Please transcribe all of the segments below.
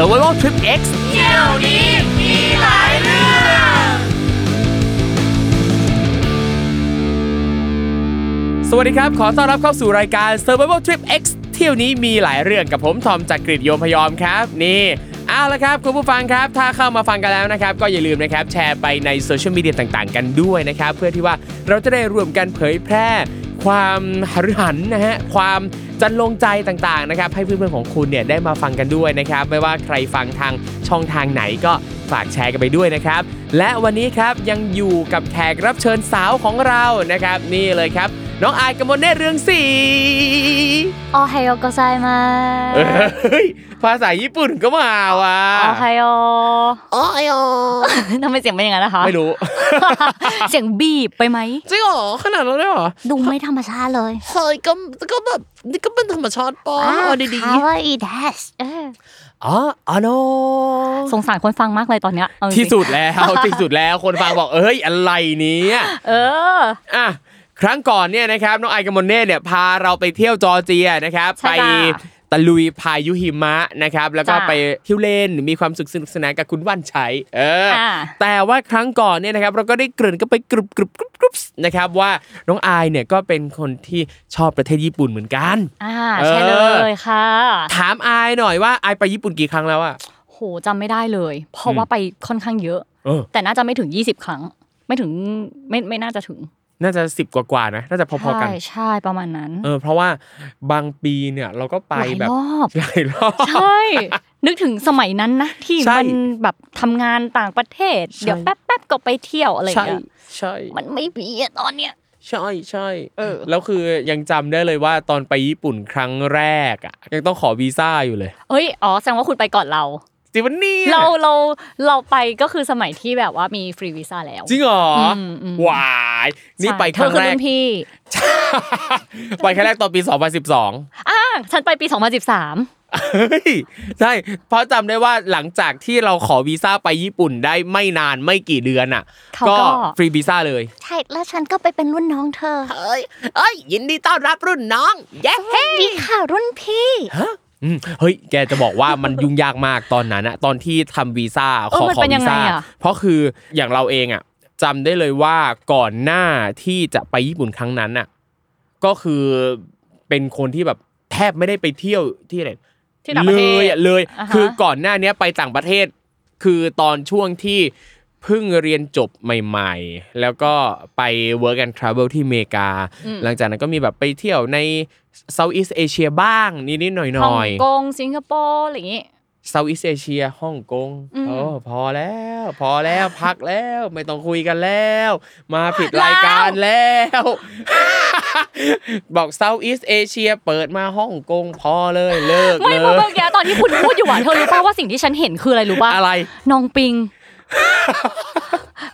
Survival Trip X เที่ยวนี้มีหลายเรื่องสวัสดีครับ ขอต้อนรับเข้าสู่รายการ Survival Trip X เที่ยวนี้มีหลายเรื่องกับผมทอมจากกรีฑโยมพยอมครับ นี่ เอาละครับคุณผู้ฟังครับ ถ้าเข้ามาฟังกันแล้วนะครับ ก็อย่าลืมนะครับแชร์ไปในโซเชียลมีเดียต่างๆ กันด้วยนะครับ เพื่อที่ว่าเราจะได้รวมกันเผยแพร่ ความหฤหันนะฮะความจันลงใจต่างๆนะครับให้เพื่อนๆของคุณเนี่ยได้มาฟังกันด้วยนะครับ ไม่ว่าใครฟังทางช่องทางไหนก็ฝากแชร์กันไปด้วยนะครับ และวันนี้ครับยังอยู่กับแขกรับเชิญสาวของเรานะครับ นี่เลยครับ น้องอายกมลเนตรเรืองศรีโอไฮโอโกไซมาเฮ้ยภาษาญี่ปุ่นก็มาว่ะโอไฮโอโอ้ยทำไมเสียงเป็นอย่างนั้นนะคะ ไม่รู้ เสียงบีบไปไหมจริงเหรอขนาดนั้นเลยเหรอ ดูไม่ธรรมชาติเลยเฮ้ยก็ก็แบบนี่ก็เป็นธรรมชาติปอดีคาวาอิเดสเออๆอ๋ออ๋อโนสงสารคนฟังมากเลยตอนเนี้ยเอาจริงที่สุดแล้วที่สุดแล้วคนฟังบอกเอ้ยอะไรเนี้ยเอออะ ครั้งก่อนเนี่ยนะครับน้องไอกบมลเน่เนี่ยพาเราไปเที่ยวจอร์เจียนะครับใช่ไปจ้ะตะลุยพายุหิมะนะครับแล้วก็จ้ะไปเที่ยวเล่นมีความสุขสนุกสนานกับคุณว่านชัยเอออาแต่ว่าครั้งก่อนเนี่ยนะครับเราก็ได้เกริ่นก็ไปกรุบกรุบกรุบกรุบนะครับว่าน้องอายเนี่ยก็เป็นคนที่ชอบประเทศญี่ปุ่นเหมือนกันอ่าใช่เลยค่ะ ถามอายหน่อยว่าอายไปญี่ปุ่นกี่ครั้งแล้วอะโหจำไม่ได้เลย เพราะว่าไปค่อนข้างเยอะเออแต่น่าจะไม่ถึง 20 ครั้ง ไม่ถึงไม่ไม่น่าจะถึง น่าจะสิบกว่าๆนะน่าจะพอๆกันใช่ใช่ประมาณนั้น เออ เพราะว่าบางปีเนี่ยเราก็ไปหลายแบบรอบหลายรอบใช่นึกถึงสมัยนั้นนะที่ใช่มันแบบทำงานต่างประเทศใช่เดี๋ยวแป๊บแป๊บๆก็ไปเที่ยวอะไรอย่างใช่เงี้ยใช่มันไม่มีอะตอนเนี้ยใช่ใช่เออแล้วคือยังจำได้เลยว่าตอนไปญี่ปุ่นครั้งแรกอะยังต้องขอวีซ่าอยู่เลย เอ้ยอ๋อแสดงว่าคุณไปก่อนเรา จริงวันนี้เราเราเราไปก็คือสมัยที่แบบว่ามีฟรีวีซ่าแล้ว จริงเหรออมอืมวายนี่ไปครั้งเธอแรอกรุ่นพี่ไปครั้งแรกตอนปี 2012อ่าฉันไปปี 2013เฮ้ยใช่เพราะจำได้ว่าหลังจากที่เราขอวีซ่าไปญี่ปุ่นได้ไม่นานไม่กี่เดือนอะเขาก็ฟรีวีซ่าเลย ใช่แล้วฉันก็ไปเป็นรุ่นน้องเธอเอ้ยเอ้ยยินดีต้อนรับรุ่นน้อง เย้ดีค่ะรุ่นพี่อืม เฮ้ยแกจะบอกว่ามันยุ่งยากมากตอนนั้นอะตอนที่ทำวีซ่าเอขออมันขอเป็นยัวีงไงซ่าอะเพราะคืออย่างเราเองอะจำได้เลยว่าก่อนหน้าที่จะไปญี่ปุ่นครั้งนั้นอะก็คือเป็นคนที่แบบแทบไม่ได้ไปเที่ยวที่ไหนที่ต่างประเทศเลยอะเลยอ่าฮะคือก่อนหน้าเนี้ยไปต่างประเทศ คือตอนช่วงที่ เพิ่งเรียนจบใหม่ ๆ แล้วก็ไป work and travel ที่อเมริกา หลังจากนั้นก็มีแบบไปเที่ยวใน Southeast Asia บ้างนิดๆหน่อยๆฮ่องกงสิงคโปร์อะไรอย่างงี้Southeast Asia ฮ่องกงอืมโอ้พอแล้ว พอแล้วพักแล้วไม่ต้องคุยกันแล้ว มาผิดรายการแล้ว บอก Southeast Asia เปิดมาฮ่องกงพอเลยเลิกไม่เลเพราะเมื่อยกี้ตอนที่คุณพูดอยู่อะเธอรู้ป่าว่าสิ่งที่ฉันเห็นคืออะไรรู้ป่ะอะไรนองปิง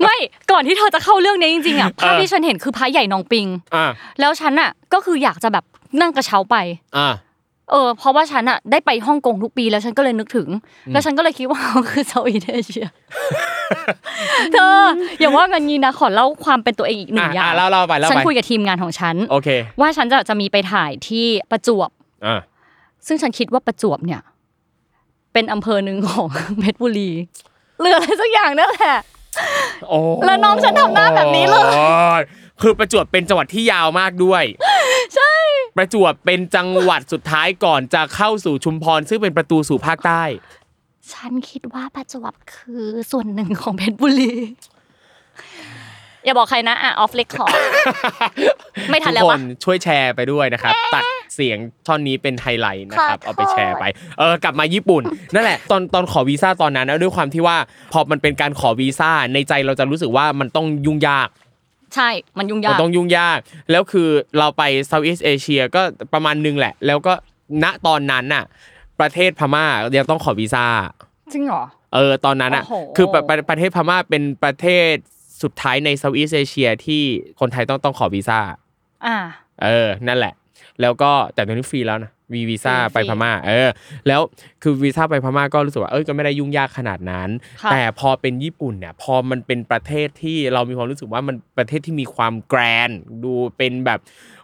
ไม่ก่อนที่เธอจะเข้าเรื่องนี้จริงๆอะภาพเออที่ฉันเห็นคือพระใหญ่นองปิงอะแล้วฉันอะก็คืออยากจะแบบนั่งกระเช้าไปอะเออเพราะว่าฉันอะได้ไปฮ่องกงทุกปีแล้วฉันก็เลยนึกถึง แล้วฉันก็เลยคิดว่าเขาคือเซาท์อีสเอเชียเธออย่าว่ากันงี้นะขอเล่าความเป็นตัวเองอีกหนึ่งอะอย่างอะเล่าเล่าไปเล่าฉันไปคุยกับทีมงานของฉันโอเค ว่าฉันจะจะมีไปถ่ายที่ประจวบอะซึ่งฉันคิดว่าประจวบเนี่ย เป็นอำเภอหนึ่งของเพชรบุรี เรืออะไรสักอย่างนั่นแหละโอ้แล้วน้องฉันทำหน้าแบบนี้เลยโอ้คือประจวบเป็นจังหวัดที่ยาวมากด้วย ใช่ ประจวบเป็นจังหวัดสุดท้ายก่อนจะเข้าสู่ชุมพรซึ่งเป็นประตูสู่ภาคใต้ ฉันคิดว่าประจวบคือส่วนหนึ่งของเพชรบุรีอย่าบอกใครนะอะออฟเล็กคอร์ไม่ทันแล้วทุกคปะนช่วยแชร์ไปด้วยนะครับ ตัด เสียงท่อนนี้เป็นไฮไลท์นะครับขอโทษเอาไปแชร์ไปเออกลับมาญี่ปุ่น นั่นแหละตอนตอนขอวีซ่าตอนนั้นนะด้วยความที่ว่าพอมันเป็นการขอวีซ่าในใจเราจะรู้สึกว่ามันต้องยุ่งยากใช่ มันยุ่งยากมันต้องยุ่งยาก แล้วคือเราไป Southeast Asia ก็ประมาณนึงแหละ แล้วก็ณตอนนั้นน่ะ ประเทศพม่ายังต้องขอวีซ่า จริงเหรอ เออ ตอนนั้นอะโอ้โหคือประประประเทศพม่าเป็นประเทศสุดท้ายใน Southeast Asia ที่คนไทยต้องต้องขอวีซ่า อ่า เออ นั่นแหละ แล้วก็แต่ตอนนี้ฟรีแล้วนะวีวีซ่าฟรีไปพม่า เออ แล้วคือวีซ่าไปพม่าก็รู้สึกว่าเอ้ยก็ไม่ได้ยุ่งยากขนาดนั้นค่ะแต่พอเป็นญี่ปุ่นเนี่ย พอมันเป็นประเทศที่เรามีความรู้สึกว่ามันประเทศที่มีความ grand ดูเป็นแบบ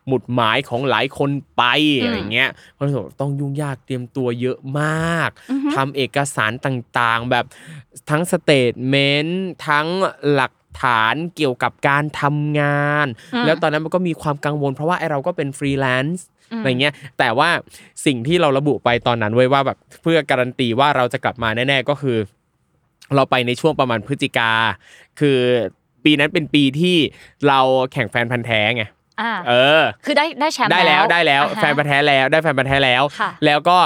หมุดหมายของหลายคนไปอะไรเงี้ยก็รู้สึกว่าต้องยุ่งยากเตรียมตัวเยอะมากทำเอกสารต่างๆ แบบทั้ง statement ทั้งหลัก ฐานเกี่ยวกับการทำงาน แล้วตอนนั้นมันก็มีความกังวล เพราะว่าไอเราก็เป็นฟรีแลนซ์อะไรเงี้ยแต่ว่าสิ่งที่เราระบุไปตอนนั้นไว้ว่าแบบเพื่อการันตีว่าเราจะกลับมาแน่ ๆก็คือ เราไปในช่วงประมาณพฤศจิกา คือปีนั้นเป็นปีที่เราแข่งแฟนพันธ์แท้ไงอ่า เออ คือได้ได้แชมป์ได้แล้วได้แล้วอ่าฮะแฟนพันธ์แท้แล้วได้แฟนพันธ์แท้แล้วค่ะแล้วก็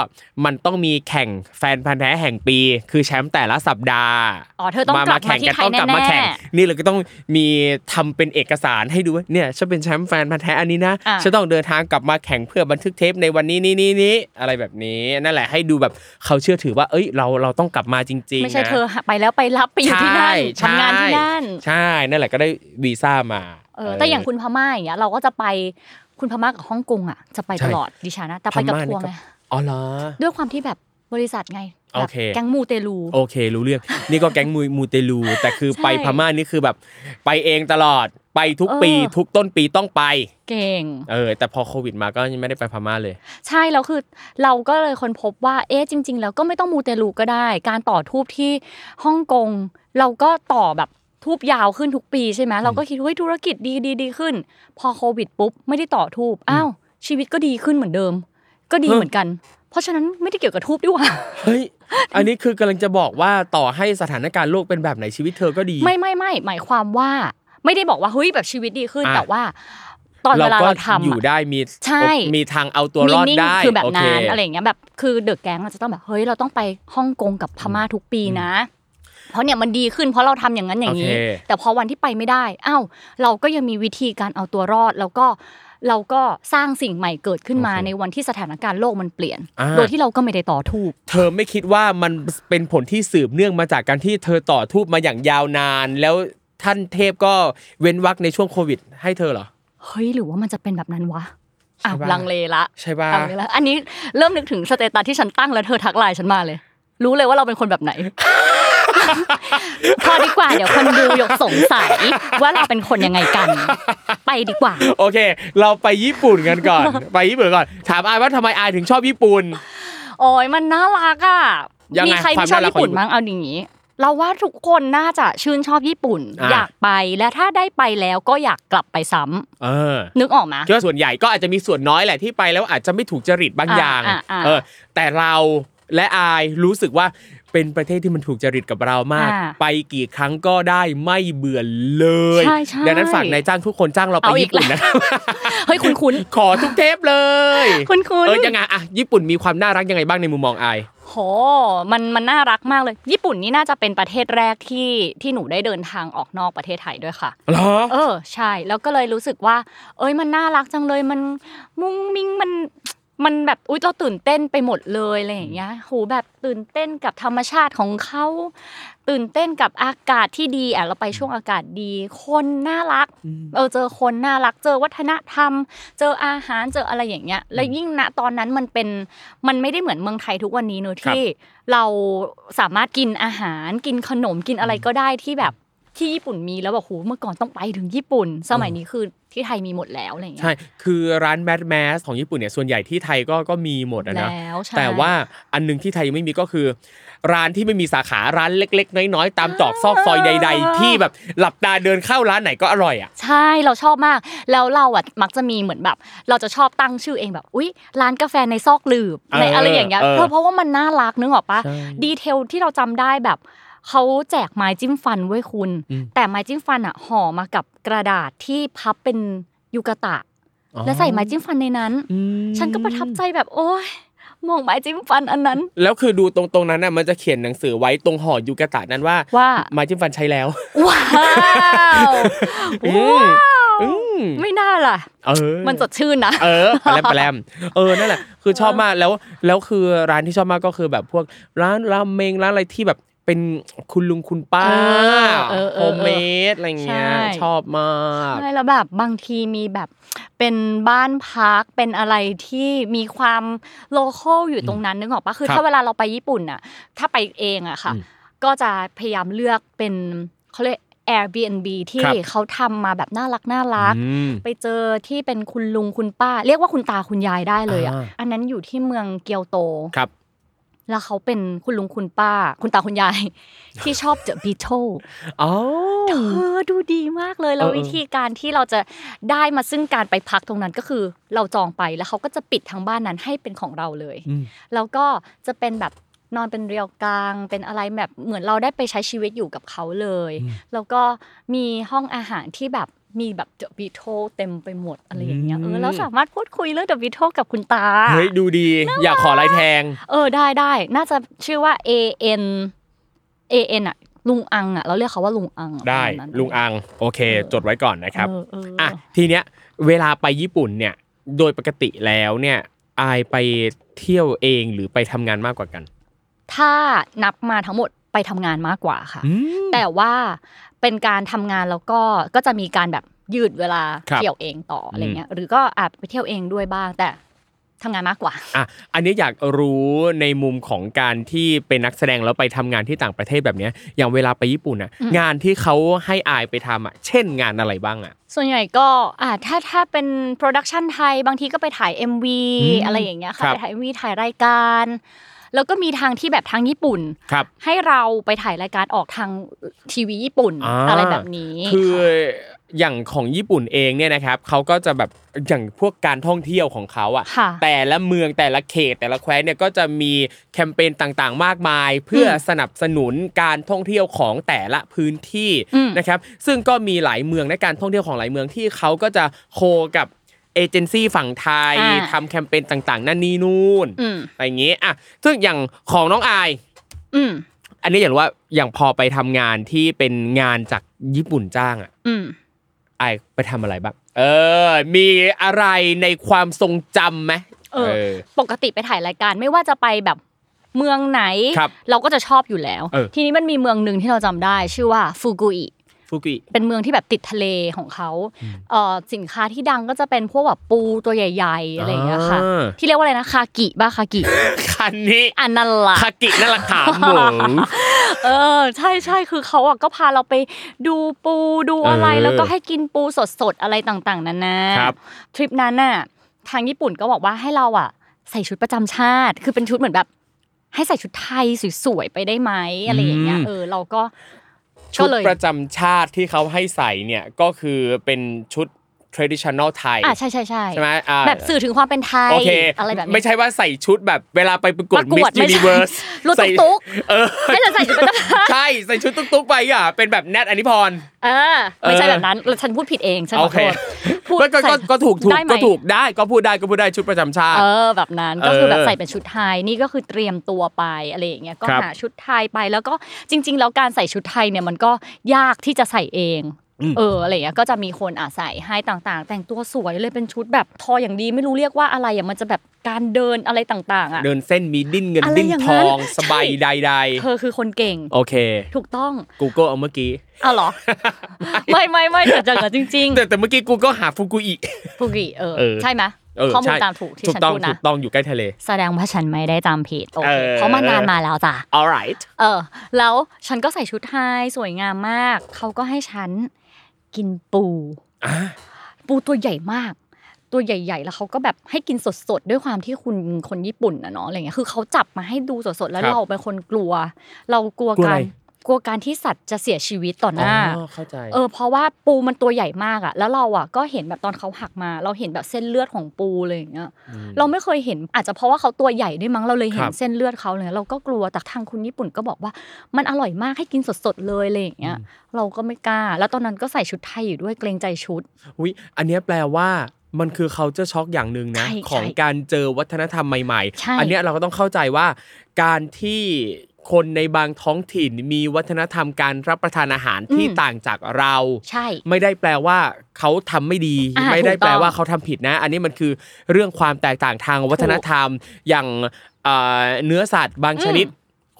มันต้องมีแข่งแฟนพันธ์แท้แห่งปี คือแชมป์แต่ละสัปดาห์อ๋อเธอต้องกลับมาที่ไทยต้องกลับมาแน่แข่งๆนี่เราก็ต้องมีทำเป็นเอกสารให้ดูว่าเนี่ยฉันเป็นแชมป์แฟนพันธ์แท้อันนี้นะอะฉันต้องเดินทางกลับมาแข่งเพื่อบันทึกเทปในวันนี้นี้นี้นี้อะไรแบบนี้นั่นแหละให้ดูแบบเขาเชื่อถือว่า เอ้ยเราเราต้องกลับมาจริงๆไม่ใช่นะเธอไปแล้วไปรับไปอยู่ที่นั่นใช่ทำงานที่นั่นใช่นั่นแหละก็ได้วีซ่ามา เออแต่อย่างคุณพม่าอย่างเงี้ยเราก็จะไปคุณพม่ากับฮ่องกงอะจะไปใช่ตลอดดิฉันนะแต่ไปกับพม่าทัวร์นี่ไงอ๋อเหรอด้วยความที่แบบบริษัทไงโอแบบเคแก๊งมูเตลูโอเค รู้เรื่องนี่ก็แก๊งมูมูเตลู แต่คือใช่ไปพม่านี่คือแบบไปเองตลอดไปทุกเออปีทุกต้นปีต้องไป เก่งเออแต่พอโควิดมาก็ยังไม่ได้ไปพม่าเลย ใช่แล้วคือเราก็เลยค้นพบว่าเอ๊ะจริง ๆ แล้วก็ไม่ต้องมูเตลูก็ได้ การต่อทูบที่ฮ่องกงเราก็ต่อแบบ ทูบยาวขึ้นทุกปีใช่ไหมเราก็คิดเฮ้ยธุรกิจดีดีดีขึ้น พอโควิดปุ๊บไม่ได้ต่อทูบอ้าวชีวิตก็ดีขึ้นเหมือนเดิม ก็ดีเฮ้ยเหมือนกัน เพราะฉะนั้นไม่ได้เกี่ยวกับทูบดีกว่าเฮ้ยอันนี้คือกำลังจะบอกว่าต่อให้สถานการณ์โลกเป็นแบบไหนชีวิตเธอก็ดี ไม่ไม่ไม่หมายความว่า ไม่ได้บอกว่าเฮ้ยแบบชีวิตดีขึ้นอะแต่ว่าตอนเวลาก็เราทำอยู่อะได้มีใช่มีทางเอาตัวรอด Meaning ได้คือแบบโนั้นอะไรอย่างเงี้ยแบบคือเดอะแก๊งจะต้องแบบเฮ้ยเราต้องไปฮ่องกงกับพม่าทุกปีนะ เพราะเนี่ยมันดีขึ้นเพราะเราทำอย่างนั้นอย่างนี้โอเคแต่พอวันที่ไปไม่ได้อ้าวเราก็ยังมีวิธีการเอาตัวรอดแล้วก็เราก็สร้างสิ่งใหม่เกิดขึ้นมาในวันที่สถานการณ์โลกมันเปลี่ยนอ่าโดยที่เราก็ไม่ได้ต่อธูปเธอไม่คิดว่ามันเป็นผลที่สืบเนื่องมาจากการที่เธอต่อธูปมาอย่างยาวนาน แล้วท่านเทพก็เว้นวรรคในช่วงโควิด ให้เธอเหรอ เฮ้ยหรือว่ามันจะเป็นแบบนั้นวะอ้าวใช่ปะลังเลละใช่ป่ะลังเลละอันนี้เริ่มนึกถึง status ที่ฉันตั้งแล้วเธอทักไลน์ฉันมาเลย รู้เลยว่าเราเป็นคนแบบไหน พอดีกว่าเดี๋ยวคนดูยกสงสัยว่าเราเป็นคนยังไงกัน ไปดีกว่า โอเค เราไปญี่ปุ่นกันก่อน ไปญี่ปุ่นก่อน ถามอายว่าทำไมอายถึงชอบญี่ปุ่นโอ้ยมันน่ารักอะยังไงมีใครความไม่ชอบน่ารักญี่ปุ่นของญี่ปุ่นมั้งเอาอย่างนี้เราว่าทุกคนน่าจะชื่นชอบญี่ปุ่นอะอยากไปและถ้าได้ไปแล้วก็อยากกลับไปซ้ำเออ นึกออกไหมคิดว่าส่วนใหญ่ก็อาจจะมีส่วนน้อยแหละที่ไปแล้วอาจจะไม่ถูกจริตบางอ่าอย่างอ่าอ่าเออ แต่เราและอายรู้สึกว่า เป็นประเทศที่มันถูกจริตกับเรามาก อ่าไปกี่ครั้งก็ได้ไม่เบื่อเลยใช่ใช่ ดังนั้นฝากนายจ้างทุกคนจ้างเราไปเอาอีกญี่ปุ่นนะครับ เฮ้ย คุ้นขอทุกเทปเลยๆคุ้นๆ เออยังไงอะญี่ปุ่นมีความน่ารักยังไงบ้างในมุมมองอาย โห มันมันน่ารักมากเลย ญี่ปุ่นนี่น่าจะเป็นประเทศแรกที่ที่หนูได้เดินทางออกนอกประเทศไทยด้วยค่ะ เหรอ เออ ใช่ แล้วก็เลยรู้สึกว่า เอ้ย มันน่ารักจังเลย มันมุ้งมิ้ง มัน มันแบบอุ้ยเราตื่นเต้นไปหมดเลยอะไรอย่างเงี้ยโหแบบตื่นเต้นกับธรรมชาติของเขาตื่นเต้นกับอากาศที่ดีอะเราไปช่วงอากาศดี คนน่ารักเออเจอคนน่ารักเจอวัฒนธรรม เจออาหารเจออะไรอย่างเงี้ย แล้วยิ่งณตอนนั้นมันเป็นมันไม่ได้เหมือนเมืองไทยทุกวันนี้เนอะครับที่ เราสามารถกินอาหารกินขนมกินอะไรก็ได้ที่แบบ ที่ญี่ปุ่นมีแล้วแบบโหเมื่อก่อนต้องไปถึงญี่ปุ่น สมัยนี้คือที่ไทยมีหมดแล้วอะไรอย่างเงี้ยใช่คือร้านแมสแมสของญี่ปุ่นเนี่ยส่วนใหญ่ที่ไทยก็ก็มีหมดอะนะแล้วใช่แต่ว่าอันหนึงที่ไทยยังไม่มีก็คือ ร้านที่ไม่มีสาขาร้านเล็ก ๆ น้อยๆตามตรอกซอกซอยใด ๆ ที่แบบหลับตาเดินเข้าร้านไหนก็อร่อยอะใช่เราชอบมากแล้วเราอะมักจะมีเหมือนแบบ เราจะชอบตั้งชื่อเองแบบอุ๊ย ร้านกาแฟในซอกหลืบในเอออะไรอย่างเงี้ยเออเพราะเพราะว่ามันน่ารักนึกออกปะใช่ดีเทลที่เราจำได้แบบ เขาแจกไม้จิ้มฟันไว้ยคุณอืมแต่ไม้จิ้มฟันอะห่อมากับกระดาษที่พับเป็นยูกาตะ และใส่ไม้จิ้มฟันในนั้นอืมฉันก็ประทับใจแบบโอ้ยมองไม้จิ้มฟันอันนั้น แล้วคือดูตรงตรงนั้นน่ะมันจะเขียนหนังสือไว้ตรงห่อยูกาตะนั้นว่าว่าไม้จิ้มฟันใช้แล้วว้าวอืมว้าวอืมไม่น่าล่ะเออมันสดชื่นนะเออปลาแรมปลาแรมเออนั่นแหละคือชอบมากแล้วแล้วคือร้านที่ชอบมากก็คือแบบพวกร้านราเมงร้านอะไรที่แบบ เป็นคุณลุงคุณป้าเออเออเออโฮมเมดอะไรเงี้ยใช่ชอบมากใช่แล้วแบบบางทีมีแบบเป็นบ้านพักเป็นอะไรที่มีความ local อยู่ตรงนั้นนึกออกปะคือครับถ้าเวลาเราไปญี่ปุ่นน่ะ ถ้าไปเองอะค่ะอืมก็จะพยายามเลือกเป็นเขาเรียก Airbnb ที่ครับเขาทำมาแบบน่ารักน่ารักอืมไปเจอที่เป็นคุณลุงคุณป้า เรียกว่าคุณตาคุณยายได้เลยอะอ่าอันนั้นอยู่ที่เมืองเกียวโตครับ แล้วเขาเป็นคุณลุงคุณป้า คุณตาคุณยาย ที่ชอบเจอบีโทอ๋อเธอดูดีมากเลย แล้วเออเออวิธีการที่เราจะได้มาซึ่งการไปพักตรงนั้นก็คือ เราจองไปแล้วเขาก็จะปิดทั้งบ้านนั้นให้เป็นของเราเลยอืมแล้วก็จะเป็นแบบนอนเป็นเรียวกลาง เป็นอะไรแบบเหมือนเราได้ไปใช้ชีวิตอยู่กับเขาเลย แล้วก็มีห้องอาหารที่แบบ มีแบบเดอะบีโทเต็มไปหมดอะไรอย่างเงี้ยอืมเออแล้วสามารถพูดคุยเรื่องเดอะบีโทกับคุณตาเฮ้ยดูดีอยากขอลายแทง เออได้ได้น่าจะชื่อว่า A N A N อะลุงอังอะเราเรียกเขาว่าลุงอังอะได้ประมาณนั้นลุงอังโอเค จดไว้ก่อนนะครับเออเอออะทีเนี้ยเวลาไปญี่ปุ่นเนี่ยโดยปกติแล้วเนี่ยอายไปเที่ยวเองหรือไปทำงานมากกว่ากัน ถ้านับมาทั้งหมดไปทำงานมากกว่าค่ะอืมแต่ว่า เป็นการทำงานแล้วก็ก็จะมีการแบบยืดเวลาครับเที่ยวเองต่ออะไรเงี้ยหรือก็อาจไปเที่ยวเองด้วยบ้างแต่ทำงานมากกว่าอะอันนี้อยากรู้ในมุมของการที่เป็นนักแสดงแล้วไปทำงานที่ต่างประเทศแบบเนี้ยอย่างเวลาไปญี่ปุ่นอะอืมงานที่เขาให้อายไปทำอะเช่นงานอะไรบ้างอะส่วนใหญ่ก็อ่าถ้าถ้าเป็นโปรดักชันไทยบางทีก็ไปถ่าย MV อืมอะไรอย่างเงี้ยครัค่ะบไปถ่าย MV ถ่ายรายการ แล้วก็มีทางที่แบบทางญี่ปุ่นครับให้เราไปถ่ายรายการออกทางทีวีญี่ปุ่นอ่าอะไรแบบนี้ คือค่ะอย่างของญี่ปุ่นเองเนี่ยนะครับเขาก็จะแบบอย่างพวกการท่องเที่ยวของเขาอะค่ะ แต่ละเมืองแต่ละเขตแต่ละแคว้นเนี่ยก็จะมีแคมเปญต่างๆ มากมาย เพื่อสนับสนุนการท่องเที่ยวของแต่ละพื้นที่อืมนะครับ ซึ่งก็มีหลายเมืองในการท่องเที่ยวของหลายเมืองที่เขาก็จะโคกับ เอเจนซี่ฝั่งไทยอ่าทำแคมเปญต่าง ๆ นั่นนี่นู่นอืมอะไรอย่างงี้อะซึ่งอย่างของน้องอายอืมอันนี้อย่างว่าอย่างพอไปทำงานที่เป็นงานจากญี่ปุ่นจ้างอะอืมไอายไปทำอะไรบ้างเออ มีอะไรในความทรงจำไหมเออ ปกติไปถ่ายรายการไม่ว่าจะไปแบบเมืองไหนครับเราก็จะชอบอยู่แล้วเออทีนี้มันมีเมืองหนึ่งที่เราจำได้ ชื่อว่าฟูกุอิ ฟุกุอิเป็นเมืองที่แบบติดทะเลของเขาเอ่อสินค้าที่ดังก็จะเป็นพวกแบบปูตัวใหญ่ๆอะไรอย่างเงี้ยค่ะอ่าที่เรียกว่าอะไรนะคากิบ้าคากิคันนี้อันนั้นล่ะคากินั่นแหละขาหมูเออใช่ใช่คือเขาอะก็พาเราไปดูปูดูอะไรเออแล้วก็ให้กินปูสดๆอะไรต่างๆนานาครับทริปนั้นน่ะทางญี่ปุ่นก็บอกว่าให้เราอะ ใส่ชุดประจำชาติ คือเป็นชุดเหมือนแบบ ให้ใส่ชุดไทยสวยๆไปได้ไหมอะไรอย่างเงี้ยอืมเออเราก็ ชุดประจำชาติที่เขาให้ใส่เนี่ยก็คือเป็นชุด traditional ไทยอะใช่ใช่ใช่ใช่ไหมอ่าแบบสื่อถึงความเป็นไทย โอเคอะไรแบบนี้ไม่ใช่ว่าใส่ชุดแบบเวลาไปประกวดประกว Miss ดไม่ใช่ Universe รถใส่ตุ๊กเออให้เราใส่ชุดประจำชาติใช่ใส่ชุดตุ๊กๆไปอะเป็นแบบแนทอนิพรเออไม่ใช่เออแบบนั้นฉันพูดผิดเองฉันขโออเคโทษพูดก็ก็ใส่ก็ก็ถูกถูกได้ไหมก็ถูกได้ก็พูดได้ก็พูดได้ชุดประจำชาติเออแบบนั้นก็คือแบบเออใส่เป็นชุดไทยนี่ก็คือเตรียมตัวไปอะไรอย่างเงี้ยก็ครับหาชุดไทยไปแล้วก็จริง ๆ แล้วการใส่ชุดไทยเนี่ยมันก็ยากที่จะใส่เองอืม เอออะไรอย่างเงี้ยก็จะมีคนอาใส่ให้ต่างๆ แต่งตัวสวยเลยเป็นชุดแบบทออย่างดีไม่รู้เรียกว่าอะไรอะมันจะแบบการเดินอะไรต่างๆอะเดินเส้นมีดิ้นเงินอะไรดิ้นอย่างทนั้นองสบายใช่ใดเธอคือคนเก่งๆโอเค ถูกต้อง Google เอาเมื่อกี้อ้าวเหรอไม่ไม่ไม่แต่จังจริงแต่แต่เมื่อกี้ Google หาฟุกุอิๆฟูกิเออเออใช่ไหมเออข้อมูลใช่ตามถูกที่ถูกฉันต้องพูดถูนะกต้องอยู่ใกล้ทะเล แสดงว่าฉันไม่ได้จำผิดโอเอเคอเพราะมันนานมาแล้วจ้ะ alright เออ แล้วฉันก็ใส่ชุดไทยสวยงามมากเขาก็ให้ฉัน กินปู ปูตัวใหญ่มาก ตัวใหญ่ ๆ แล้วเขาก็แบบให้กินสดๆด้วยความที่คุณคนญี่ปุ่นนะเนาะอะไรเงี้ยคือเขาจับมาให้ดูสดๆแล้วครับเราเป็นคนกลัว เรากลัวกลัวกาอะไรร กลัวการที่สัตว์จะเสียชีวิตต่อหน้าอ๋อเข้าใจเออเพราะว่าปูมันตัวใหญ่มากอะ แล้วเราอะก็เห็นแบบตอนเขาหักมา เราเห็นแบบเส้นเลือดของปูเลยอย่างเงี้ยเราไม่เคยเห็นอาจจะเพราะว่าเขาตัวใหญ่ด้วยมั้งเราเลยเห็คนรับเส้นเลือดเขาเลยเราก็กลัวแต่ทางคุณญี่ปุ่นก็บอกว่า มันอร่อยมากให้กินสดๆเลยอะไรอย่างเงี้ยเราก็ไม่กล้า แล้วตอนนั้นก็ใส่ชุดไทยอยู่ด้วยเกรงใจชุดอุ้ยอันเนี้ยแปลว่ามันคือเขาจะช็อกอย่างหนึ่งนะใช่ของใช่การเจอวัฒนธรรมใหม่ใช่ๆอันเนี้ยเราก็ต้องเข้าใจว่าการที่ คนในบางท้องถิ่นมีวัฒนธรรมการรับประทานอาหารที่ต่างจากเรา ใช่ ไม่ได้แปลว่าเขาทำไม่ดีอ่าไม่ได้ถูกต้องแปลว่าเขาทำผิดนะ อันนี้มันคือเรื่องความแตกต่างทางวัฒนธรรม อย่างเอ่อเนื้อสัตว์บางชนิด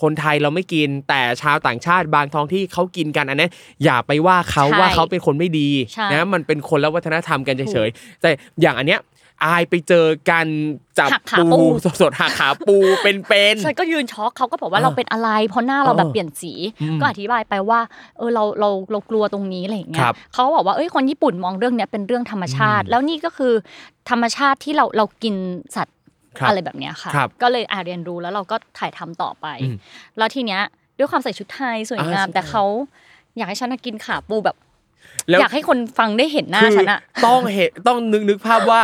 คนไทยเราไม่กินแต่ชาวต่างชาติบางท้องที่เขากินกันอันนี้อย่าไปว่าเขาใช่ว่าเขาเป็นคนไม่ดีใช่นะมันเป็นคนละวัฒนธรรมกันเฉยๆแต่อย่างอันเนี้ย อายไปเจอกันจับหักขาปูปูสดๆหักขาปูเป็นๆฉันก็ยืนช็อกเขาก็บอกว่าเออเราเป็นอะไร เพราะหน้าเราแบบเออเปลี่ยนสีอืมก็อธิบายไปว่าเออเราเราเรากลัวตรงนี้อะไรอย่างเงี้คยรับเขาก็บอกว่าเอ้ยคนญี่ปุ่นมองเรื่องเนี้ยเป็นเรื่องธรรมชาติ แล้วนี่ก็คือธรรมชาติที่เราเรากินสัตว์ครับอะไรแบบเนี้ยค่ะครับก็เลยอ่าเรียนรู้แล้วเราก็ถ่ายทำต่อไปอืมแล้วทีเนี้ยด้วยความใส่ชุดไทยสวยงามอ่าใช่แต่เขาอยากให้ฉันน่ะกินขาปูแบบแล้ว อยากให้คนฟังได้เห็นหน้าคือฉันอะต้องเห็นต้องนึกนึกภาพว่า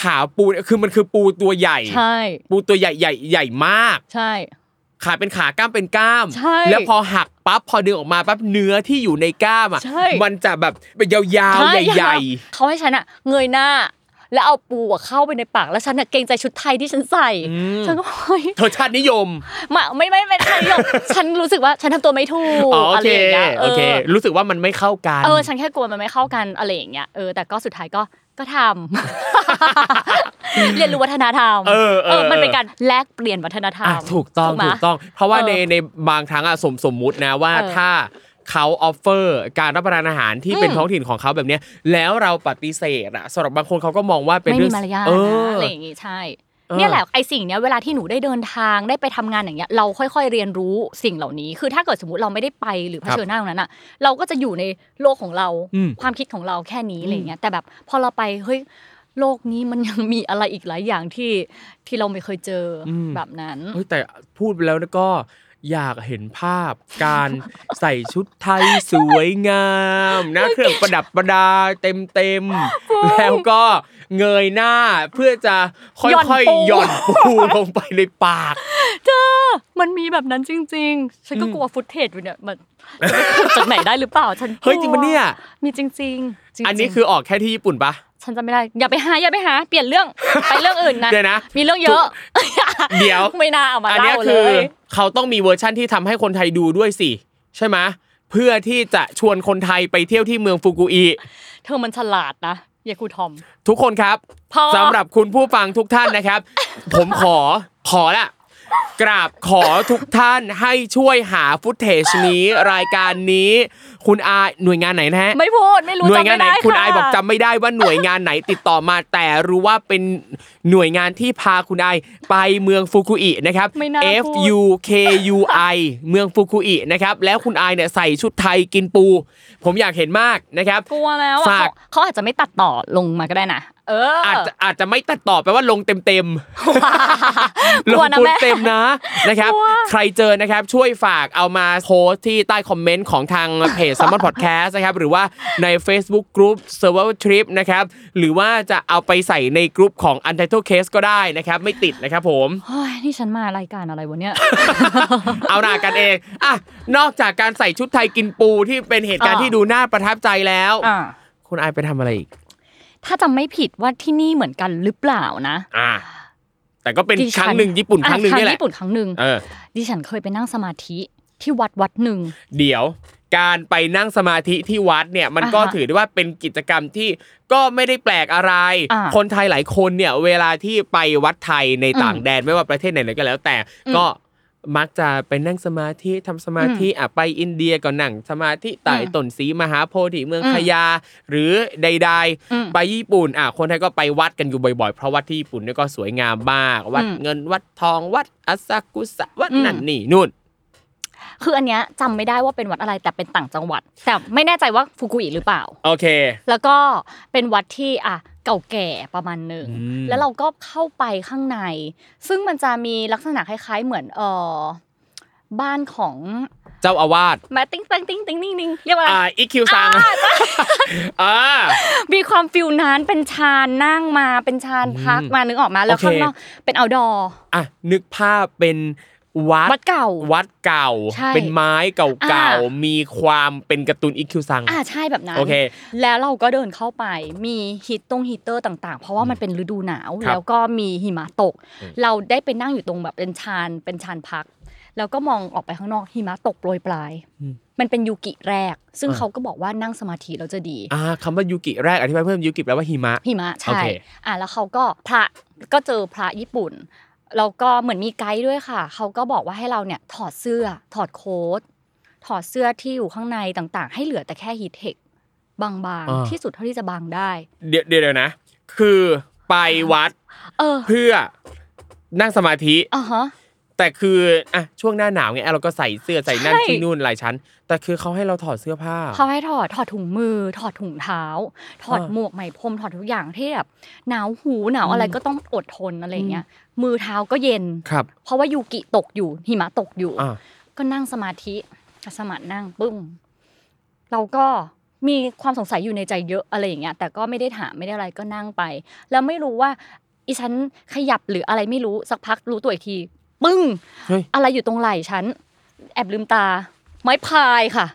ขาปูเนี่ยคือมันคือปูตัวใหญ่ใช่ปูตัวใหญ่ใหญ่ใหญ่มาก ใช่ ขาเป็นขากล้ามเป็นกล้ามใช่แล้วพอหักปั๊บพอดึงออกมาปั๊บเนื้อที่อยู่ในกล้ามอะใช่มันจะแบบเป็นยาวๆใหญ่เขาให้ฉันอะเงยหน้า แล้วเอาปูอะเข้าไปในปากแล้วฉันอะเกรงใจชุดไทยที่ฉันใส่อืมฉันก็เฮ้ยๆเธอชาตินิยมมาไม่ไม่ไม่ใช่หรอกฉันรู้สึกว่าฉันทำตัวไม่ถูกอ๋อโออะไรเคอย่างเงี้ยโอเค รู้สึกว่ามันไม่เข้ากันเออฉันแค่กลัวมันไม่เข้ากันอะไรอย่างเงี้ยเออแต่ก็สุดท้ายก็ก็ทำเรียนรู้วัฒนธรรมเออเออมันเป็นการแลกเปลี่ยนวัฒนธรรอะมถูกต้องไหมถูกต้อง เพราะว่าเออในในบางครั้งอะสมสมมุตินะว่าเออถ้า เขาออฟเฟอร์การรับประทานอาหารที่เป็นอืมท้องถิ่นของเขาแบบเนี้ยแล้วเราปฏิเสธอะสำหรับบางคนเขาก็มองว่าเป็นไม่เรื่มีองมารยาทเอนะออะไรอย่างงี้ใช่เออเนี่ยแหละไอสิ่งเนี้ยเวลาที่หนูได้เดินทางได้ไปทำงานอย่างเงี้ยเราค่อยๆเรียนรู้สิ่งเหล่านี้ คือถ้าเกิดสมมติเราไม่ได้ไปหรือเผชิญหน้าตรงนั้นอะเราก็จะอยู่ในโลกของเราอืมความคิดของเราแค่นี้อะไรเงี้ยแต่แบบพอเราไปเฮ้ยโลกนี้มันยังมีอะไรอีกหลายอย่างที่ที่เราไม่เคยเจออมแบบนั้นเฮ้ยแต่พูดไปแล้วก็ อยากเห็นภาพ การใส่ชุดไทยสวยงามนะเครื่องประดับประดาเต็มเต็มๆแล้วก็เงยหน้าเพื่อจะค่หย่อนอยปูๆหย่อนปูลงไปในปากมันมีแบบนั้นจริง ๆ ฉันก็อืมกลัวฟุตเทจอยู่เนี่ยมันจะไปขุดจากไหนได้หรือเปล่าฉันกลัวเฮ้ยจริงปะเนี่ยมีจริงๆจริง ๆ อันนี้คือออกแค่ที่ญี่ปุ่นปะ ฉันจะไม่ได้ อย่าไปหาอย่าไปหา เปลี่ยนเรื่องไปเรื่องอื่นนะเดี๋ยวนะ มีเรื่องเยอะ เดี๋ยวไม่น่าเอามาอันเนี้เล่าเลคือเขาต้องมีเวอร์ชั่นที่ทำให้คนไทยดูด้วยสิ ใช่ไหมเพื่อที่จะชวนคนไทยไปเที่ยวที่เมืองฟุกุอิเธอมันฉลาดนะอย่าครูทอม ทุกคนครับพอสำหรับคุณผู้ฟังทุกท่านนะครับ ผมขอขอละ กราบขอทุกท่านให้ช่วยหา footage นี้รายการนี้ คุณอายหน่วยงานไหนนะฮะไม่พูดไม่รู้หน่วยงานไหนจำม่ด้คุณะอายบอกจำไม่ได้ว่าหน่วยงานไหนติดต่อมา แต่รู้ว่าเป็นหน่วยงานที่พาคุณอายไปเมืองฟุกุอินะครับไม่น่า F พูด U K U I เมืองฟุกุอินะครับแล้วคุณอายเนี่ยใส่ชุดไทยกินปู ผมอยากเห็นมากนะครับกลัวแล้วอะฝากเขาเขาอาจจะไม่ตัดต่อลงมาก็ได้นะเออออาจจะอาจจะไม่ตัดต่อไปว่าลงเต็มเต็มๆกลลัวงนะทุนแม่เต็มนะนะครับกลัวใครเจอนะครับช่วยฝากเอามาโพสต์ที่ใต้คอมเมนต์ของทางเพจ s ัมมอนพอดแคสต์นะครับหรือว่าใน Facebook Group Survival Trip นะครับหรือว่าจะเอาไปใส่ในกลุ่มของ Untitled Case ก็ได้นะครับ ไม่ติดนะครับผมเฮ้ยนี่ฉันมารายการอะไรวะเนี่ยเอาหน้ากันเองอะนอกจากการใส่ชุดไทยกินปูที่เป็นเหตุการณ์อ่าที่ดูน่าประทับใจแล้วอ่าคุณอายไปทำอะไรอีก ถ้าจำไม่ผิดว่าที่นี่เหมือนกันหรือเปล่านะ อ่า แต่ก็เป็นดิคฉัรั้งหนึ่งญี่ปุ่นครั้งหนึ่งอะนี่แหละญี่ปุ่นครั้งหนึ่งเออ ดิฉันเคยไปนั่งสมาธิที่วัดวัดหนึ่ง เดี๋ยวการไปนั่งสมาธิที่วัดเนี่ยมันก็อ่าฮะถือได้ว่าเป็นกิจกรรมที่ก็ไม่ได้แปลกอะไร อ่าคนไทยหลายคนเนี่ยเวลาที่ไปวัดไทยในต่างอืมแดนไม่ว่าประเทศไหนๆก็แล้ว แต่อืมก็ มักจะไปนั่งสมาธิทำสมาธิอะไปอินเดียก็นั่งสมาธิใต้อืมต้นสีมหาโพธิเมืองอืมขยา หรือใดอืมๆไปญี่ปุ่นอะคนไทยก็ไปวัดกันอยู่บ่อยๆ เพราะวัดที่ญี่ปุ่นเนี่ยก็สวยงามมาก วัดอืมเงินวัดทองวัดอาซากุสะวัดอืมนั่นนี่นู่น คืออันเนี้ยจำไม่ได้ว่าเป็นวัดอะไรแต่เป็นต่างจังหวัด แต่ไม่แน่ใจว่าฟุกุอิหรือเปล่า โอเค แล้วก็เป็นวัดที่อะเก่าแก่ประมาณหนึ่งอืม แล้วเราก็เข้าไปข้างใน ซึ่งมันจะมีลักษณะคล้าย ๆ เหมือนเออบ้านของเจ้าอาวาสแมาติ้งติ้งติ้งติ้งนิ่งนิ่งเรียกว่าอะไร อ่าอีคิวซังอ่า มีความ feel นั้นเป็นชานนั่งมาเป็นชานพักอืมมานึกออกมาแล้วโอเค ข้างนอกเป็น outdoor อะนึกภาพเป็น วัดวัดเก่าวัดเก่าใช่เป็นไม้เก่าอ่าๆมีความเป็นการ์ตูนอีคิวซังอ่าใช่แบบนั้นโอเคแล้วเราก็เดินเข้าไปมี heat ตรงฮีเตอร์ต่างๆ เพราะว่ามันเป็นฤดูหนาวครับแล้วก็มีหิมะตกอืมเราได้ไปนั่งอยู่ตรงแบบเป็นชานเป็นชานพัก แล้วก็มองออกไปข้างนอกหิมะตกโปรยปลาย มันเป็นยูกิแรก ซึ่งอ่าเขาก็บอกว่านั่งสมาธิแล้วจะดีอ่าคำว่ายูกิแรกอธิบายเพิ่มยูกิแปลว่าหิมะหิมะโอใช่เคอะแล้วเขาก็พระก็เจอพระญี่ปุ่น แล้วก็เหมือนมีไกด์ด้วยค่ะ เขาก็บอกว่าให้เราเนี่ยถอดเสื้อ ถอดโค้ทถอดเสื้อที่อยู่ข้างในต่างๆ ให้เหลือแต่แค่ฮีทเทคบางอ่าๆที่สุดเท่าที่จะบางได้ เดี๋ยวเดี๋ยวนะ คือไปวัดเออเพื่อนั่งสมาธิอะฮะ แต่คืออะช่วงหน้าหนาวไงอะเราก็ใส่เสื้อใส่นั่นใช่ที่นู่นหลายชั้น แต่คือเขาให้เราถอดเสื้อผ้าเขาให้ถอดถอดถุงมือ ถอดถุงเท้า ถอดอ่าหมวกไหมพรมถอดทุกอย่างที่แบบหนาวหูหนาวอะไรก็ต้องอดทนอะไรอย่างเงี้ยมือเท้าก็เย็นครับเพราะว่ายูกิตกอยู่หิมะตกอยู่อ่าก็นั่งสมาธิสมาธินั่งปึ้งเราก็มีความสงสัยอยู่ในใจเยอะอะไรอย่างเงี้ยแต่ก็ไม่ได้ถามไม่ได้อะไรก็นั่งไป แล้วไม่รู้ว่าอีฉันขยับหรืออะไรไม่รู้สักพักรู้ตัวอีกที ปึ้งเฮ้ยอะไรอยู่ตรงไหล่ฉัน แอบลืมตา ไม้พายค่ะ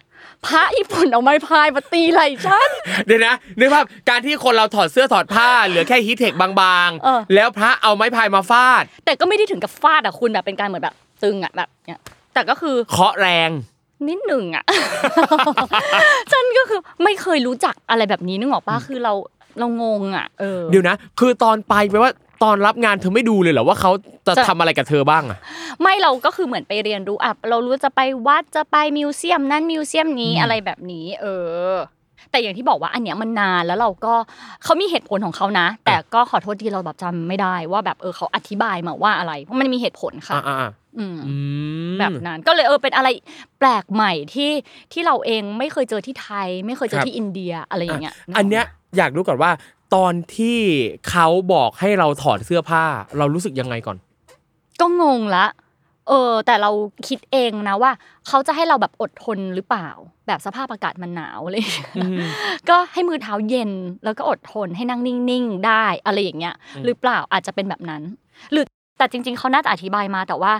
พระญี่ปุ่นเอาไม้พายมาตีไหล่ฉันเดี๋ยวนะนึกภาพการที่คนเราถอดเสื้อถอดผ้าเหลือแค่ฮีทเทคบางเออๆแล้วพระเอาไม้พายมาฟาด แต่ก็ไม่ได้ถึงกับฟาดอะคุณแบบเป็นการเหมือนแบบ ตึงอะแบบเนี้ยแต่ก็คือเคาะแรงนิดหนึ่งอะฉันก็คือไม่เคยรู้จักอะไรแบบนี้นึกออกปะคือเราเรางงอะเออเดี๋ยวนะ คือตอนไปแปลว่า ตอนรับงานเธอไม่ดูเลยเหรอว่าเขาจะจะทำอะไรกับเธอบ้างอะไม่เราก็คือเหมือนไปเรียนรู้อะเรารู้จะไปวัดจะไปมิวเซียมนั้นมิวเซียมนี้อะไรแบบนี้ เออ แต่อย่างที่บอกว่าอันเนี้ยมันนานแล้วเราก็เขามีเหตุผลของเขานะ แต่ก็ขอโทษที่เราแบบจำไม่ได้ว่าแบบเออเขาอธิบายมาว่าอะไร เพราะมันมีเหตุผลค่ะอ่าอ่าอืมอืมแบบนั้นก็เลยเออเป็นอะไรแปลกใหม่ที่ที่เราเองไม่เคยเจอที่ไทย ไม่เคยเจอที่อินเดียอะไรอย่างเงี้ย อันเนี้ยอยากรู้ก่อนว่า ตอนที่เขาบอกให้เราถอดเสื้อผ้า เรารู้สึกยังไงก่อน ก็งงละ เออ แต่เราคิดเองนะว่า เขาจะให้เราแบบอดทนหรือเปล่า แบบสภาพอากาศมันหนาวอะไรอย่างเลยอืมก็ให้มือเท้าเย็นแล้วก็อดทนให้นั่งนิ่งๆได้อะไรอย่างเงี้ยอืมหรือเปล่าอาจจะเป็นแบบนั้น หรือแต่จริง ๆเขาน่าจะอธิบายมาแต่ว่า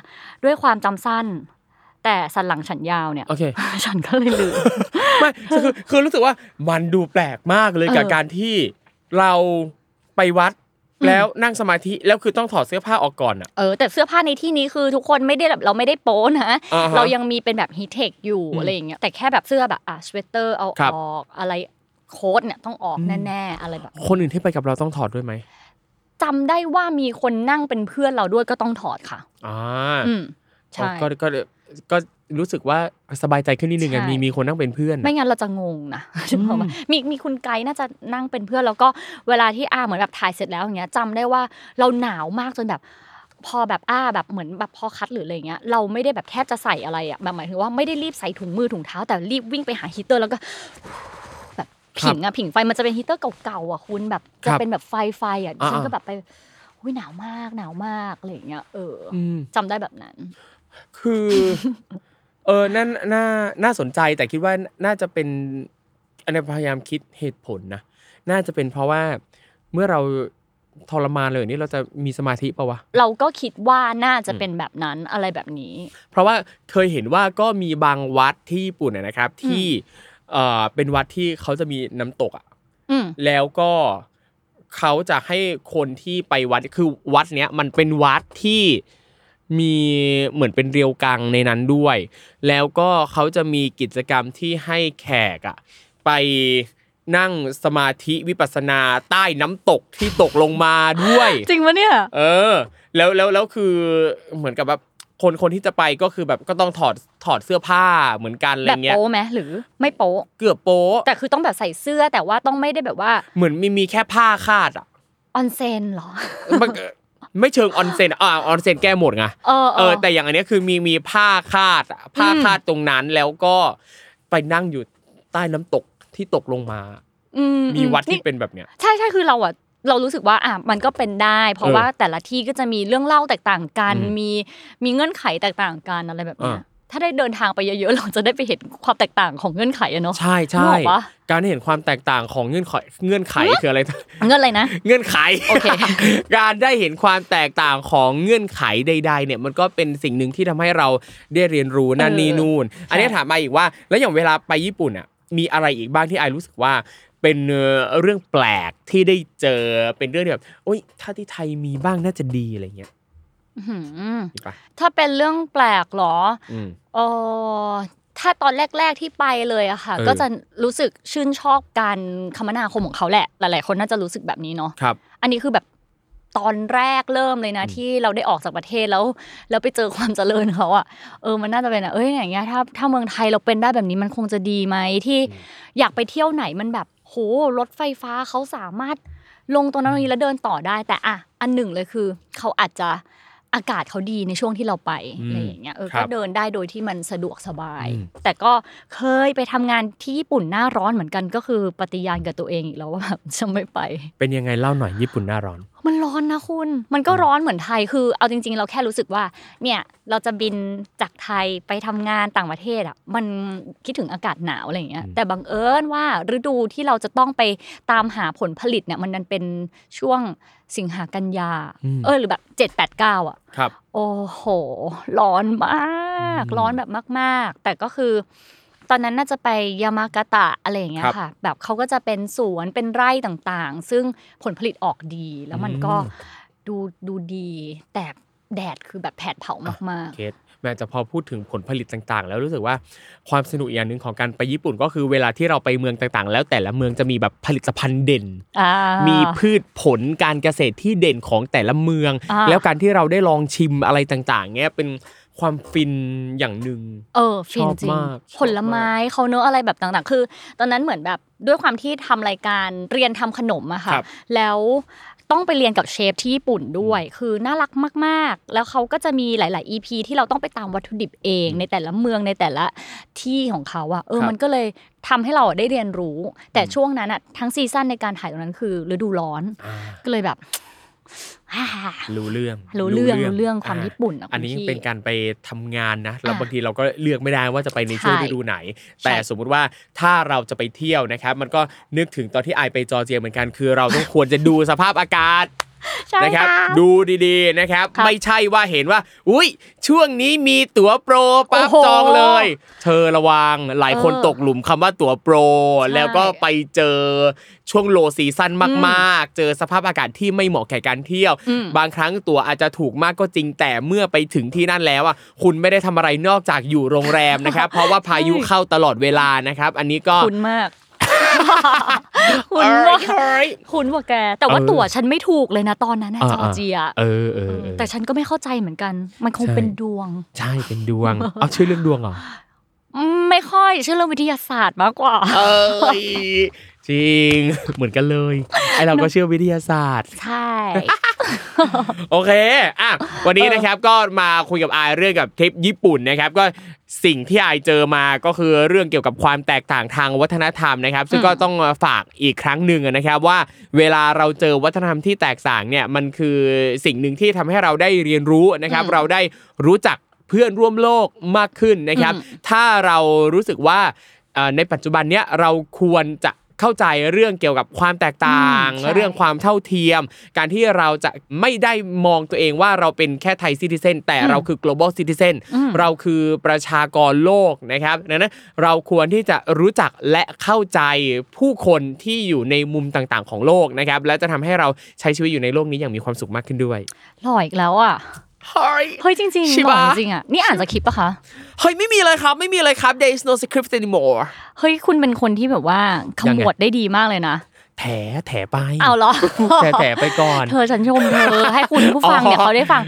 ด้วยความจำสั้นแต่สันหลังฉันยาวเนี่ยโอเคฉันก็เลยลืมไม่คือคือรู้สึกว่ามันดูแปลกมากเลยกับเออการที่ เราไปวัดอืมแล้วนั่งสมาธิแล้วคือต้องถอดเสื้อผ้าออกก่อนอะเออแต่เสื้อผ้าในที่นี้คือทุกคนไม่ได้แบบเราไม่ได้โป๊นะอ่าฮะเรายังมีเป็นแบบฮีทเทคอยู่อืมอะไรอย่างเงี้ยแต่แค่แบบเสื้อแบบอะสเวตเตอร์เอาครับออกอะไรโค้ทเนี่ยต้องออกอืมแน่ๆอะไรแบบ คนอื่นที่ไปกับเราต้องถอดด้วยไหมจำได้ว่ามีคนนั่งเป็นเพื่อนเราด้วยก็ต้องถอดค่ะอ่าอืมใช่ก็ก็ก็ รู้สึกว่าสบายใจขึ้นนิดนึงอะใช่มีมีคนนั่งเป็นเพื่อน ไม่งั้นเราจะงงนะฉันบอกว่ามีมีคุณไกด์น่าจะนั่งเป็นเพื่อน แล้วก็เวลาที่อาเหมือนแบบถ่ายเสร็จแล้วอย่างเงี้ยจำได้ว่าเราหนาวมากจนแบบพอแบบอ้าแบบเหมือนแบบพอคัดหรืออะไรเงี้ยเราไม่ได้แบบแทบจะใส่อะไรอะแบบหมายถึงว่าไม่ได้รีบใส่ถุงมือถุงเท้า แต่รีบวิ่งไปหาฮีตเตอร์แล้วก็แบบผิงอะผิงไฟมันจะเป็นฮีตเตอร์เก่าๆอะคุณแบบจะเป็นแบบไฟไฟอะดิฉันก็แบบไปอุ้ยหนาวมากหนาวมากอะไรอย่างเงี้ยเออออืมจำได้แบบนั้น คือ เออน่าน่าน่าสนใจแต่คิดว่าน่าจะเป็นอันนี้พยายามคิดเหตุผลนะน่าจะเป็นเพราะว่าเมื่อเราทรมานเลยนี่เราจะมีสมาธิปะวะเราก็คิดว่าน่าจะเป็นแบบนั้นอะไรแบบนี้ เพราะว่าเคยเห็นว่าก็มีบางวัดที่ญี่ปุ่นนะนะครับ ที่เอ่อเป็นวัดที่เขาจะมีน้ำตกอะอืมแล้วก็เขาจะให้คนที่ไปวัดคือวัดเนี้ยมันเป็นวัดที่ มีเหมือนเป็นเรียวกังในนั้นด้วย แล้วก็เขาจะมีกิจกรรมที่ให้แขกอะไปนั่งสมาธิวิปัสสนาใต้น้ำตกที่ตกลงมาด้วย จริงปะเนี่ย เออ แล้วแล้วแล้วคือเหมือนกับแบบคนคนที่จะไปก็คือแบบก็ต้องถอดถอดเสื้อผ้าเหมือนกันอะไรแบบเงี้ยโป๊ไหมหรือไม่โป๊เกือบโป๊แต่คือต้องแบบใส่เสื้อแต่ว่าต้องไม่ได้แบบว่า เหมือนมีมีแค่ผ้าคาดอะออนเซนเหรอมันก็ ไม่เชิงออนเซนอ่าออนเซนแก้หมดไงเออเออแต่อย่างอันเนี้ยคือมีมีผ้าคาดอะผ้าอืมคาดตรงนั้นแล้วก็ไปนั่งอยู่ใต้น้ำตกที่ตกลงมาอืมีวัดที่นี่เป็นแบบเนี้ย ใช่ใช่คือเราอะเรารู้สึกว่าอะมันก็เป็นได้ เพราะเออว่าแต่ละที่ก็จะมีเรื่องเล่าแตกต่างกันอืมมีมีเงื่อนไขแตกต่างกันอะไรแบบเนี้ยอ่า ถ้าได้เดินทางไปเยอะๆ เราจะได้ไปเห็นความแตกต่างของเงื่อนไขอะเนาะใช่นึใช่กออกปะการเห็นความแตกต่างของเงื่อนไขเงื่อนไขคืออะไรเงื่อนอะไรนะ เงื่อนไขโอเคการได้เห็นความแตกต่างของเงื่อนไขใด ๆ เนี่ยมันก็เป็นสิ่งหนึ่งที่ทำให้เราได้เรียนรู้นั่นเออนี่นู่น อันนี้ถามมาอีกว่า แล้วอย่างเวลาไปญี่ปุ่นอะมีอะไรอีกบ้างที่ไอรู้สึกว่าเป็นเอ่อเรื่องแปลกที่ได้เจอเป็นเรื่องที่แบบโอ๊ยถ้าที่ไทยมีบ้างน่าจะดีอะไรเงี้ยอื้อหือ มีปะถ้าเป็นเรื่องแปลกเหรออืม เออถ้าตอนแรก ๆที่ไปเลยอะค่ะ เออ ก็จะรู้สึกชื่นชอบการคมนาคมของเขาแหละ หลาย ๆ คนน่าจะรู้สึกแบบนี้เนาะ ครับ อันนี้คือแบบตอนแรกเริ่มเลยนะ ที่เราได้ออกจากประเทศแล้ว แล้วไปเจอความเจริญเขาอะเออมันน่าจะเป็นอะเอ้ยอย่างเงี้ยถ้าถ้าเมืองไทยเราเป็นได้แบบนี้มันคงจะดีไหมที่อยากไปเที่ยวไหนมันแบบโหรถไฟฟ้าเขาสามารถลงตรงนั้นตรงนี้แล้วเดินต่อได้ แต่อะอันหนึ่งเลยคือ เขาอาจจะ อากาศเขาดีในช่วงที่เราไปอืมอะไรอย่างเงี้ยเออครัก็บเดินได้โดยที่มันสะดวกสบายอืมแต่ก็เคยไปทำงานที่ญี่ปุ่นหน้าร้อนเหมือนกันก็คือปฏิญาณกับตัวเองอีกแล้วว่าแบบจะไม่ไป เป็นยังไงเล่าหน่อยญี่ปุ่นหน้าร้อน มันร้อนนะคุณ มันก็ร้อนเหมือนไทย คือเอาจริง ๆ เราแค่รู้สึกว่า เนี่ยเราจะบินจากไทยไปทำงานต่างประเทศอะ มันคิดถึงอากาศหนาวอะไรอย่างเงี้ยอืมแต่บังเอิญว่าฤดูที่เราจะต้องไปตามหาผลผลิตเนี่ยมันนันเป็นช่วงสิงหากันยา เออหรือแบบเจ็ดแปดเก้าอะ ครับ โอ้โห ร้อนมากอืมร้อนแบบมาก ๆ แต่ก็คือ ตอนนั้นน่าจะไปยามากาตะอะไรอย่างเงี้ครัยบค่ะ แบบเขาก็จะเป็นสวนเป็นไร่ต่างๆ ซึ่งผลผลิตออกดี แล้วมันก็อืมดูดูดี แต่แดดคือแบบแผดเผามากเคสแม้จะพอพูดถึงผลผลิตต่างๆ แล้วรู้สึกว่าความสนุกอีกอย่างหนึ่งของการไปญี่ปุ่นก็คือเวลาที่เราไปเมืองต่างๆ แล้วแต่ละเมืองจะมีแบบผลิตภัณฑ์เด่นๆอ่ามีพืชผลการเกษตรที่เด่นของแต่ละเมืองอ่าแล้วการที่เราได้ลองชิมอะไรต่างๆเงี้ยเป็น ความฟินอย่างหนึ่งเออฟินชอบจริงมากชอบผลไม้เขาเนื้อะอะไรแบบต่างๆ คือ ตอนนั้นเหมือนแบบด้วยความที่ทำรายการเรียนทำขนมอะค่ะครับแล้วต้องไปเรียนกับเชฟที่ญี่ปุ่นด้วย คือน่ารักมาก ๆ แล้วเขาก็จะมีหลาย ๆ EP ที่เราต้องไปตามวัตถุดิบเอง ในแต่ละเมืองในแต่ละที่ของเขาอะเออครับมันก็เลยทำให้เราอะได้เรียนรู้ แต่ช่วงนั้นอะทั้งซีซั่นในการถ่ายตรงนั้นคือฤดูร้อนอ่าก็เลยแบบ รู้เรื่องรู้เรื่องรู้เรื่องความญี่ปุ่นอะอันนี้คุณพี่เป็นการไปทำงานนะแล้วอะบางทีเราก็เลือกไม่ได้ว่าจะไปในช่วงใช่ฤดูไหน แต่สมมุติว่าถ้าเราจะไปเที่ยวนะครับ มันก็นึกถึงตอนที่ไอไปจอร์เจียเหมือนกันคือ เราต้องควรจะดูสภาพอากาศ ใช่นะครับ ค่ะ ดูดีๆนะครับ ครับไม่ใช่ว่าเห็นว่า อุ้ยช่วงนี้มีตั๋วโปรปั๊บโอ้โหจองเลย เธอระวังหลายคนเออตกหลุมคำว่าตั๋วโปร ใช่แล้วก็ไปเจอช่วงโลซีซั่นมากๆ เจอสภาพอากาศที่ไม่เหมาะแก่การเที่ยว อืม บางครั้งตั๋วอาจจะถูกมากก็จริงแต่เมื่อไปถึงที่นั่นแล้วอะคุณไม่ได้ทำอะไรนอกจากอยู่โรงแรมนะครับ เพราะว่าพายุเข้าตลอดเวลานะครับ อันนี้ก็ คุณมาก คุณว่าคุณว่าแก แต่ว่าเออตั๋วฉันไม่ถูกเลยนะตอนนั้นนะอ่าจอร์เจียเออเออเออแต่ฉันก็ไม่เข้าใจเหมือนกัน มันคงใช่เป็นดวง ใช่เป็นดวงเอาชื่อเรื่องดวงเหรออืมไม่ค่อยเชื่อเรื่องวิทยาศาสตร์มากกว่าเอย จริง เหมือนกันเลยไอเราก็เชื่อวิทยาศาสตร์ ใช่ โอเคอะวันนี้นะครับก็มาคุยกับอายเรื่องกับทริปญี่ปุ่นนะครับ ก็สิ่งที่อายเจอมาก็คือเรื่องเกี่ยวกับความแตกต่างทางวัฒนธรรมนะครับ ซึ่งก็ต้องมาฝากอีกครั้งหนึ่งนะครับว่าเวลาเราเจอวัฒนธรรมที่แตกต่างเนี่ยมันคือสิ่งหนึ่งที่ทำให้เราได้เรียนรู้นะครับอืมเราได้รู้จักเพื่อนร่วมโลกมากขึ้นนะครับอืมถ้าเรารู้สึกว่าเอ่อในปัจจุบันเนี้ยเราควรจะ เข้าใจเรื่องเกี่ยวกับความแตกต่างอืมใช่เรื่องความเท่าเทียม การที่เราจะไม่ได้มองตัวเองว่าเราเป็นแค่ไทยซิติเซนแต่เราคือ global citizen อืมเราคือประชากรโลกนะครับดังนั้นเราควรที่จะรู้จักและเข้าใจผู้คนที่อยู่ในมุมต่างๆ ของโลกนะครับและจะทำให้เราใช้ชีวิตอยู่ในโลกนี้อย่างมีความสุขมากขึ้นด้วยหล่ออีกแล้วอะ เฮ้ยเฮ้ยจริงใช่ๆหล่อปะจริงๆอะนี่อ่านสคริปต์ปะคะเฮ้ยไม่มีเลยครับ ไม่มีเลยครับ there is no script anymore เฮ้ยคุณเป็นคนที่แบบว่าขยังมไงวดได้ดีมากเลยนะแถแถไปเอาเหรอแถแถไปก่อน เธอฉันชมเธอให้คุณผู้ฟังเนี่ยอ๋อเขาได้ฟัง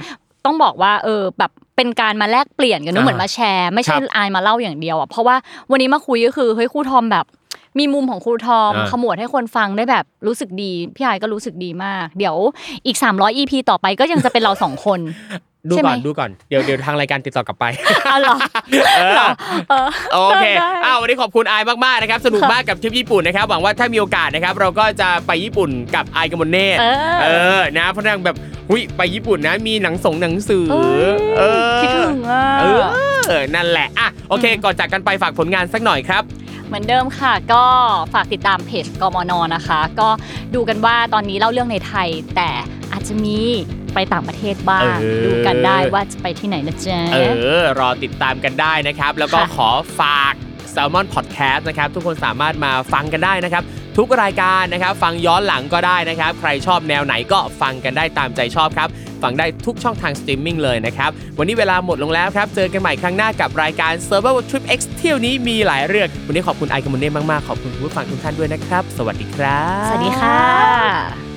ต้องบอกว่าเออแบบเป็นการมาแลกเปลี่ยนกันเนอะอ่าเหมือนมาแชร์ ไม่ใช่ครับอายมาเล่าอย่างเดียวอะเพราะว่าวันนี้มาคุยก็คือเฮ้ยครูทอมแบบ มีมุมของครูทอมอ่าขมวดให้คนฟังได้แบบรู้สึกดี พี่ไอายก็รู้สึกดีมาก เดี๋ยวอีก 300 EP ต่อไปก็ยังจะเป็นเราสองคนดูใช่ไหมก่อนดูก่อนเดี๋ยวเดี๋ยวทางรายการติดต่อกลับไปอ๋อเหรอเออเหรอเออโอเคได้อ้าววันนี้ขอบคุณไอายมากๆนะครับสนุกมากกับทริปญี่ปุ่นนะครับหวังว่าถ้ามีโอกาสนะครับ เราก็จะไปญี่ปุ่นกับไอายกับมนเน่เออเออนะเพราะนางแบบหุยไปญี่ปุ่นนะมีหนังสงหนังสือเอ้ยเออคิดถึงอะเออนั่นแหละอะโอเคก่อนจากกันไปฝากผลงานสักหน่อยครับ เหมือนเดิมค่ะ ก็ฝากติดตามเพจกมนนะคะ ก็ดูกันว่าตอนนี้เล่าเรื่องในไทย แต่อาจจะมีไปต่างประเทศบ้าง เออ ดูกันได้ว่าจะไปที่ไหนนะจ๊ะ เออ รอติดตามกันได้นะครับ แล้วก็ค่ะ ขอฝาก Salmon Podcast นะครับ ทุกคนสามารถมาฟังกันได้นะครับ ทุกรายการนะครับ ฟังย้อนหลังก็ได้นะครับ ใครชอบแนวไหนก็ฟังกันได้ตามใจชอบครับ ฟังได้ทุกช่องทางสตรีมมิ่งเลยนะครับ วันนี้เวลาหมดลงแล้วครับ เจอกันใหม่ครั้งหน้ากับรายการ Server Trip X เที่ยวนี้มีหลายเรื่อง วันนี้ขอบคุณไอคอมมอนเน่มากๆ ขอบคุณผู้ฟังทุกท่านด้วยนะครับ สวัสดีครับ สวัสดีค่ะ